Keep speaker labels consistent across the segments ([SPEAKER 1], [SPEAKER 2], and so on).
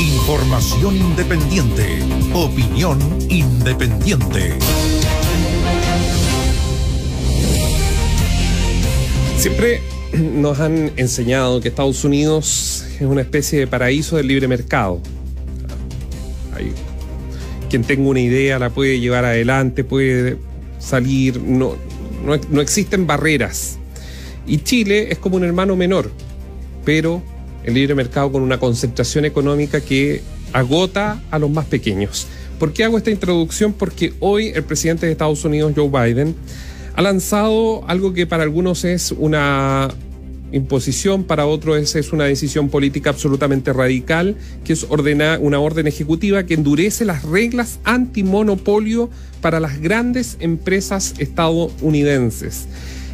[SPEAKER 1] Información independiente. Opinión independiente.
[SPEAKER 2] Siempre nos han enseñado que Estados Unidos es una especie de paraíso del libre mercado. Quien tenga una idea la puede llevar adelante, puede salir, no, no existen barreras. Y Chile es como un hermano menor, pero el libre mercado con una concentración económica que agota a los más pequeños. ¿Por qué hago esta introducción? Porque hoy el presidente de Estados Unidos, Joe Biden, ha lanzado algo que para algunos es una imposición, para otros es, una decisión política absolutamente radical, que es ordenar una orden ejecutiva que endurece las reglas antimonopolio para las grandes empresas estadounidenses.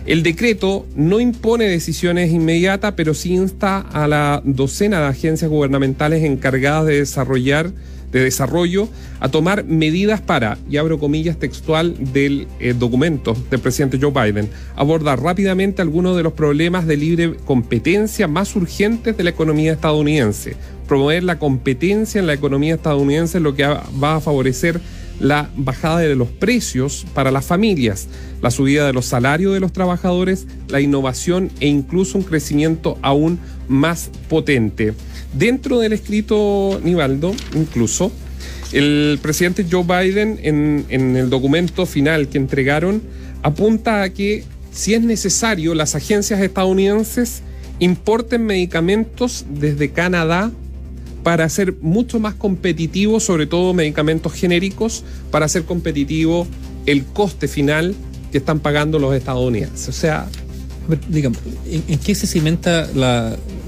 [SPEAKER 2] El decreto no impone decisiones inmediatas, pero sí insta a la docena de agencias gubernamentales encargadas de desarrollar de desarrollo a tomar medidas para, y abro comillas textual del eh, documento del presidente Joe Biden, abordar rápidamente algunos de los problemas de libre competencia más urgentes de la economía estadounidense, promover la competencia en la economía estadounidense, lo que va a favorecer la bajada de los precios para las familias, la subida de los salarios de los trabajadores, la innovación e incluso un crecimiento aún más potente. Dentro del escrito Nivaldo, incluso, el presidente Joe Biden en, el documento final que entregaron apunta a que si es necesario las agencias estadounidenses importen medicamentos desde Canadá para ser mucho más competitivo, sobre todo medicamentos genéricos, para hacer competitivo el coste final que están pagando los estadounidenses. O sea,
[SPEAKER 3] digamos, ¿en, qué se cimenta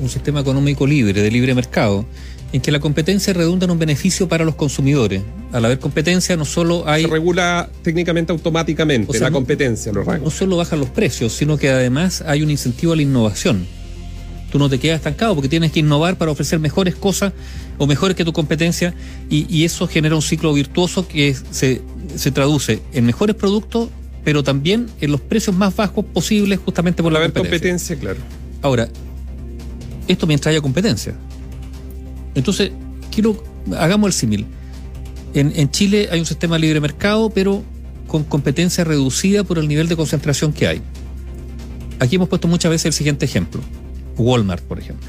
[SPEAKER 3] un sistema económico libre, de libre mercado? En que la competencia redunda en un beneficio para los consumidores. Al haber competencia, no solo hay.
[SPEAKER 2] Se regula técnicamente automáticamente la competencia,
[SPEAKER 3] los No solo bajan los precios, sino que además hay un incentivo a la innovación Tú no te quedas estancado porque tienes que innovar para ofrecer mejores cosas o mejores que tu competencia y, eso genera un ciclo virtuoso que se, se, traduce en mejores productos, pero también en los precios más bajos posibles justamente por la, la competencia.
[SPEAKER 2] claro.
[SPEAKER 3] Ahora, esto mientras haya competencia. Entonces, quiero, hagamos el símil. En, en Chile hay un sistema de libre mercado, pero con competencia reducida por el nivel de concentración que hay. Aquí hemos puesto muchas veces el siguiente ejemplo. Walmart, por ejemplo.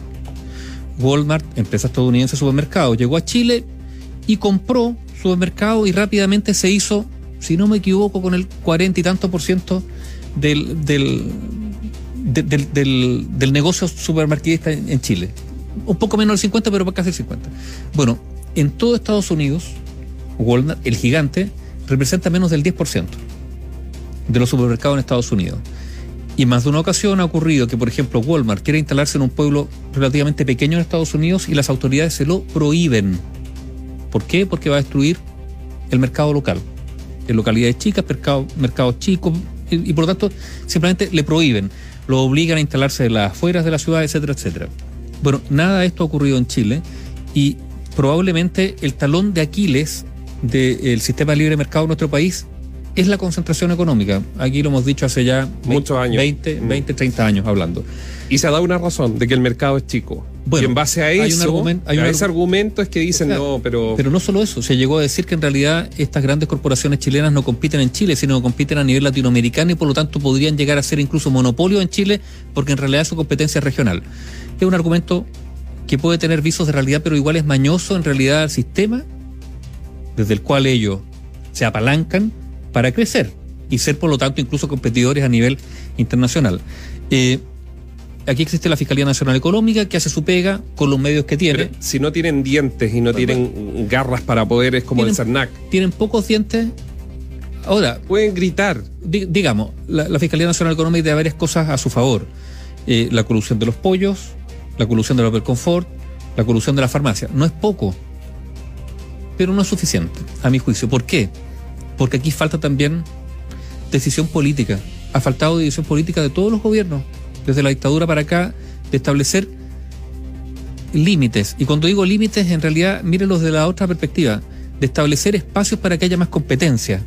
[SPEAKER 3] Walmart, empresa estadounidense de supermercado, llegó a Chile y compró supermercado y rápidamente se hizo, si no me equivoco, con el cuarenta y tanto por ciento del, del, del, negocio supermarquetista en, Chile. Un poco menos del 50, pero casi el 50. Bueno, en todo Estados Unidos, Walmart, el gigante, representa menos del 10% de los supermercados en Estados Unidos. Y más de una ocasión ha ocurrido que, por ejemplo, Walmart quiere instalarse en un pueblo relativamente pequeño en Estados Unidos y las autoridades se lo prohíben. ¿Por qué? Porque va a destruir el mercado local. En localidades chicas, mercado, mercados chicos, y, por lo tanto simplemente le prohíben, lo obligan a instalarse en las afueras de la ciudad, etcétera, etcétera. Bueno, nada de esto ha ocurrido en Chile y probablemente el talón de Aquiles del sistema de libre mercado en nuestro país es la concentración económica. Aquí lo hemos dicho hace ya
[SPEAKER 2] muchos años.
[SPEAKER 3] 20, 20, 30 años hablando.
[SPEAKER 2] Y se ha dado una razón de que el mercado es chico. Bueno, y en base a eso, hay ese argumento es que dicen no, pero.
[SPEAKER 3] Pero no solo eso, se llegó a decir que en realidad estas grandes corporaciones chilenas no compiten en Chile, sino que compiten a nivel latinoamericano y por lo tanto podrían llegar a ser incluso monopolio en Chile porque en realidad su competencia es regional. Es un argumento que puede tener visos de realidad, pero igual es mañoso en realidad al sistema desde el cual ellos se apalancan para crecer y ser, por lo tanto, incluso competidores a nivel internacional. Eh, aquí existe la Fiscalía Nacional Económica que hace su pega con los medios que tiene.
[SPEAKER 2] si no tienen dientes y no tienen garras para poder, es como el CERNAC.
[SPEAKER 3] Tienen pocos dientes. Ahora.
[SPEAKER 2] Pueden gritar.
[SPEAKER 3] digamos, la, Fiscalía Nacional Económica tiene varias cosas a su favor. Eh, la colusión de los pollos, la colusión del Opel Confort, la colusión de la farmacia. No es poco, pero no es suficiente, a mi juicio. ¿Por qué? Porque aquí falta también decisión política. Ha faltado decisión política de todos los gobiernos, desde la dictadura para acá, de establecer límites. Y cuando digo límites, en realidad, mírenlos de la otra perspectiva, de establecer espacios para que haya más competencia.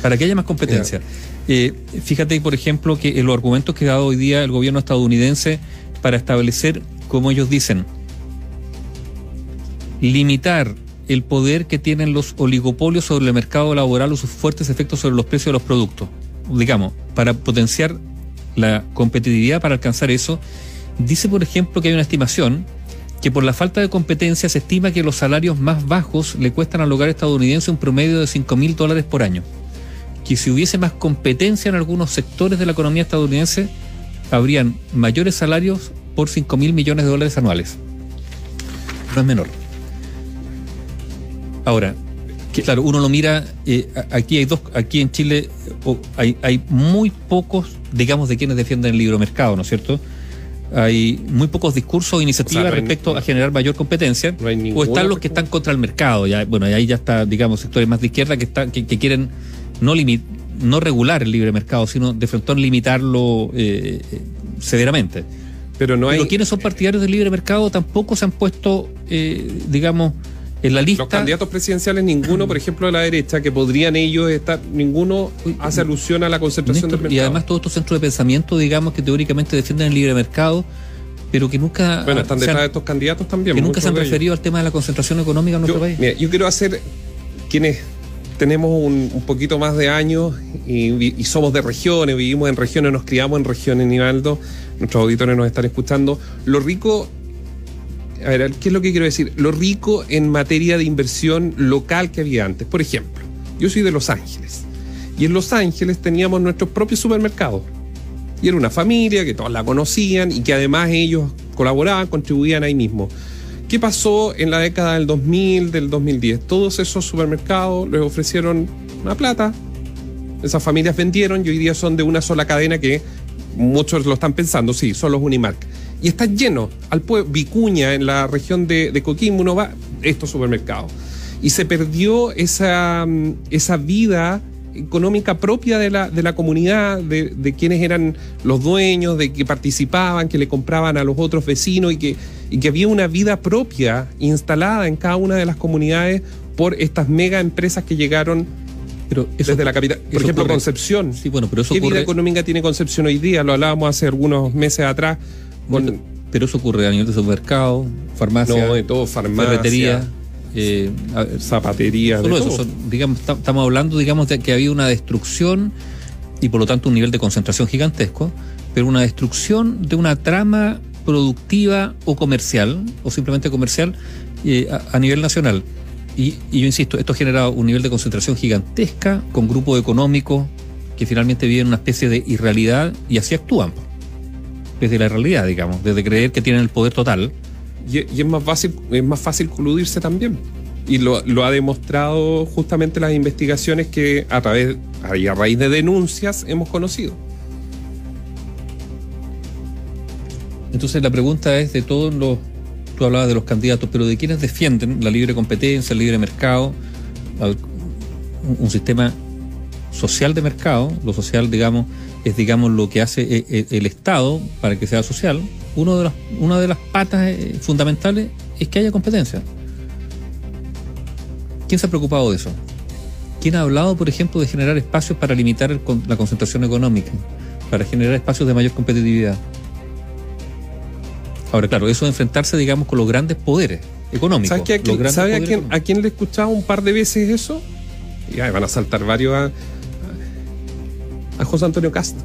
[SPEAKER 3] Para que haya más competencia. Eh, fíjate, por ejemplo, que los argumentos que ha dado hoy día el gobierno estadounidense para establecer, como ellos dicen, limitar el poder que tienen los oligopolios sobre el mercado laboral o sus fuertes efectos sobre los precios de los productos. Digamos, para potenciar la competitividad, para alcanzar eso, dice, por ejemplo, que hay una estimación que por la falta de competencia se estima que los salarios más bajos le cuestan al hogar estadounidense un promedio de 5 mil dólares por año. Que si hubiese más competencia en algunos sectores de la economía estadounidense, habrían mayores salarios por 5 mil millones de dólares anuales. No es menor. Ahora, claro, uno lo mira, eh, aquí hay dos, aquí en Chile hay, hay muy pocos, digamos, de quienes defienden el libre mercado, ¿no es cierto? hay muy pocos discursos o iniciativas respecto a generar mayor competencia, o están los que están contra el mercado, ya, bueno, ahí ya está, digamos, sectores más de izquierda que, están, que, quieren no limit, no regular el libre mercado, sino de frente limitarlo eh, eh, severamente. Pero no hay. Pero quienes son partidarios del libre mercado tampoco se han puesto, eh, digamos, en la lista.
[SPEAKER 2] Los candidatos presidenciales, ninguno, por ejemplo, de la derecha, que podrían ellos estar, ninguno hace alusión a la concentración del mercado.
[SPEAKER 3] Y además todos estos centros de pensamiento, digamos, que teóricamente defienden el libre mercado, pero que nunca...
[SPEAKER 2] Bueno, están detrás de estos candidatos también.
[SPEAKER 3] Que nunca se han referido al tema de la concentración económica en nuestro país.
[SPEAKER 2] Mira, yo quiero hacer, quienes tenemos un, poquito más de años y, y, somos de regiones, vivimos en regiones, nos criamos en regiones, Nivaldo, nuestros auditores nos están escuchando, lo rico a ver, ¿qué es lo que quiero decir? Lo rico en materia de inversión local que había antes. Por ejemplo, yo soy de Los Ángeles y en Los Ángeles teníamos nuestro propio supermercado. Y era una familia que todos la conocían y que además ellos colaboraban, contribuían ahí mismo. ¿Qué pasó en la década del 2000, del 2010? Todos esos supermercados les ofrecieron una plata. Esas familias vendieron y hoy día son de una sola cadena que muchos lo están pensando, sí, son los Unimark y está lleno. Al pueblo, Vicuña, en la región de, Coquimbo, uno va estos supermercados. Y se perdió esa, mm, esa vida económica propia de la, de la comunidad, de, quienes eran los dueños, de que participaban, que le compraban a los otros vecinos y que, y que había una vida propia instalada en cada una de las comunidades por estas mega empresas que llegaron pero desde la capital. Por ejemplo, Concepción.
[SPEAKER 3] Sí, bueno, pero eso
[SPEAKER 2] ¿Qué vida económica tiene Concepción hoy día? Lo hablábamos hace algunos meses atrás
[SPEAKER 3] pero eso ocurre a nivel de supermercado, farmacia,
[SPEAKER 2] no, de todo, farmacia,
[SPEAKER 3] ferretería,
[SPEAKER 2] eh, zapatería.
[SPEAKER 3] Solo eso, digamos, estamos hablando, digamos, de que había una destrucción y por lo tanto un nivel de concentración gigantesco, pero una destrucción de una trama productiva o comercial, o simplemente comercial, eh, a, nivel nacional. Y, y, yo insisto, esto ha generado un nivel de concentración gigantesca con grupos económicos que finalmente viven una especie de irrealidad y así actúan desde la realidad, digamos, desde creer que tienen el poder total.
[SPEAKER 2] Y, es más fácil, es más fácil coludirse también. Y lo, ha demostrado justamente las investigaciones que a través y a raíz de denuncias hemos conocido.
[SPEAKER 3] Entonces la pregunta es de todos los, tú hablabas de los candidatos, pero de quienes defienden la libre competencia, el libre mercado, un sistema social de mercado, lo social, digamos, es, digamos, lo que hace eh, eh, el Estado para que sea social, uno de las, una de las patas eh, fundamentales es que haya competencia. ¿Quién se ha preocupado de eso? ¿Quién ha hablado, por ejemplo, de generar espacios para limitar la concentración económica, para generar espacios de mayor competitividad? Ahora, claro, eso de enfrentarse, digamos, con los grandes poderes económicos.
[SPEAKER 2] ¿Sabe a quién, a quién le he escuchado un par de veces eso? Y van a saltar varios a José Antonio Castro.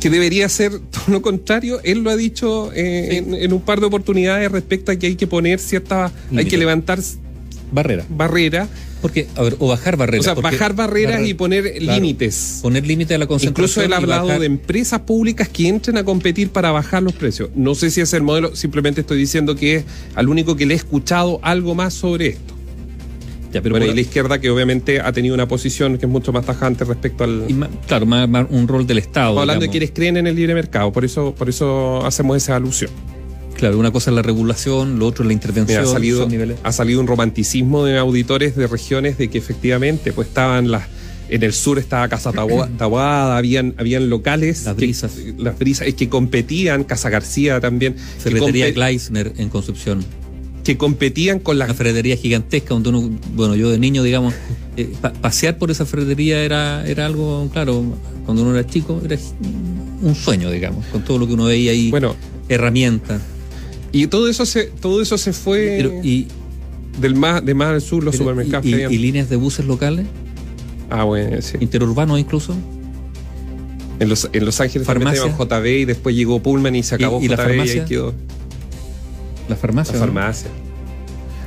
[SPEAKER 2] Que debería ser todo lo contrario. Él lo ha dicho eh, en, un par de oportunidades respecto a que hay que poner cierta. Hay que levantar.
[SPEAKER 3] Barrera.
[SPEAKER 2] Barrera.
[SPEAKER 3] Porque, a ver, o bajar barreras.
[SPEAKER 2] O sea, bajar barreras y poner límites.
[SPEAKER 3] Poner límites a la concentración.
[SPEAKER 2] Incluso él ha hablado de empresas públicas que entren a competir para bajar los precios. No sé si es el modelo, simplemente estoy diciendo que es al único que le he escuchado algo más sobre esto pero bueno, y la izquierda que obviamente ha tenido una posición que es mucho más tajante respecto al...
[SPEAKER 3] claro, más, un rol del Estado.
[SPEAKER 2] Estamos hablando de quienes creen en el libre mercado, por eso, por eso hacemos esa alusión.
[SPEAKER 3] Claro, una cosa es la regulación, lo otro es la intervención.
[SPEAKER 2] ha, salido, ha salido un romanticismo de auditores de regiones de que efectivamente pues estaban las... En el sur estaba Casa Tabuada, habían, habían locales.
[SPEAKER 3] Las brisas.
[SPEAKER 2] las brisas, es que competían, Casa García también.
[SPEAKER 3] Ferretería Gleisner en Concepción
[SPEAKER 2] que competían con la...
[SPEAKER 3] Una ferretería gigantesca, donde uno, bueno, yo de niño, digamos, eh, pasear por esa ferretería era, era algo, claro, cuando uno era chico, era un sueño, digamos, con todo lo que uno veía ahí,
[SPEAKER 2] bueno,
[SPEAKER 3] herramientas.
[SPEAKER 2] Y todo eso se, todo eso se fue
[SPEAKER 3] Pero, y,
[SPEAKER 2] del más, de más al sur, los
[SPEAKER 3] pero,
[SPEAKER 2] supermercados.
[SPEAKER 3] y- y- líneas de buses locales,
[SPEAKER 2] ah, bueno, sí.
[SPEAKER 3] interurbanos incluso.
[SPEAKER 2] En Los, en Los Ángeles
[SPEAKER 3] Farmacia.
[SPEAKER 2] JB y después llegó Pullman y se acabó
[SPEAKER 3] ¿Y- y la
[SPEAKER 2] JB y ahí
[SPEAKER 3] farmacia?
[SPEAKER 2] quedó
[SPEAKER 3] La farmacia.
[SPEAKER 2] la
[SPEAKER 3] ¿no?
[SPEAKER 2] farmacia.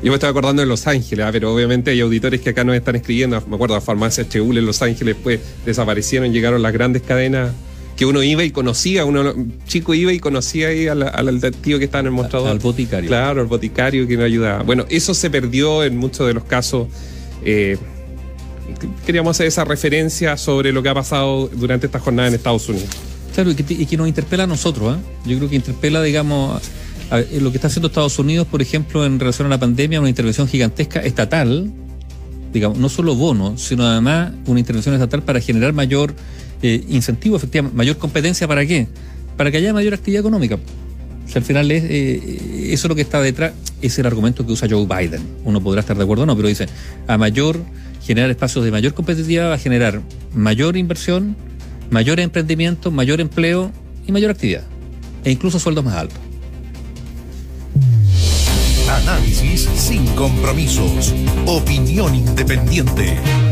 [SPEAKER 2] Yo me estaba acordando de Los Ángeles, ah, pero obviamente hay auditores que acá nos están escribiendo. Me acuerdo de farmacias Cheul en Los Ángeles, después desaparecieron, llegaron las grandes cadenas que uno iba y conocía, uno chico iba y conocía ahí al, al, al tío que estaba en el mostrador.
[SPEAKER 3] Al boticario.
[SPEAKER 2] Claro, el boticario que nos ayudaba. Bueno, eso se perdió en muchos de los casos. eh, queríamos hacer esa referencia sobre lo que ha pasado durante esta jornada en Estados Unidos.
[SPEAKER 3] Claro, y que, y que nos interpela a nosotros. ¿eh? Yo creo que interpela, digamos, lo que está haciendo Estados Unidos, por ejemplo, en relación a la pandemia, una intervención gigantesca estatal, digamos, no solo bonos, sino además una intervención estatal para generar mayor eh, incentivo, efectivamente, mayor competencia, ¿para qué? Para que haya mayor actividad económica. O al final es, eh, eso es lo que está detrás, es el argumento que usa Joe Biden. Uno podrá estar de acuerdo o no, pero dice, a mayor, generar espacios de mayor competitividad va a generar mayor inversión, mayor emprendimiento, mayor empleo y mayor actividad. E incluso sueldos más altos.
[SPEAKER 1] Sin compromisos. Opinión independiente.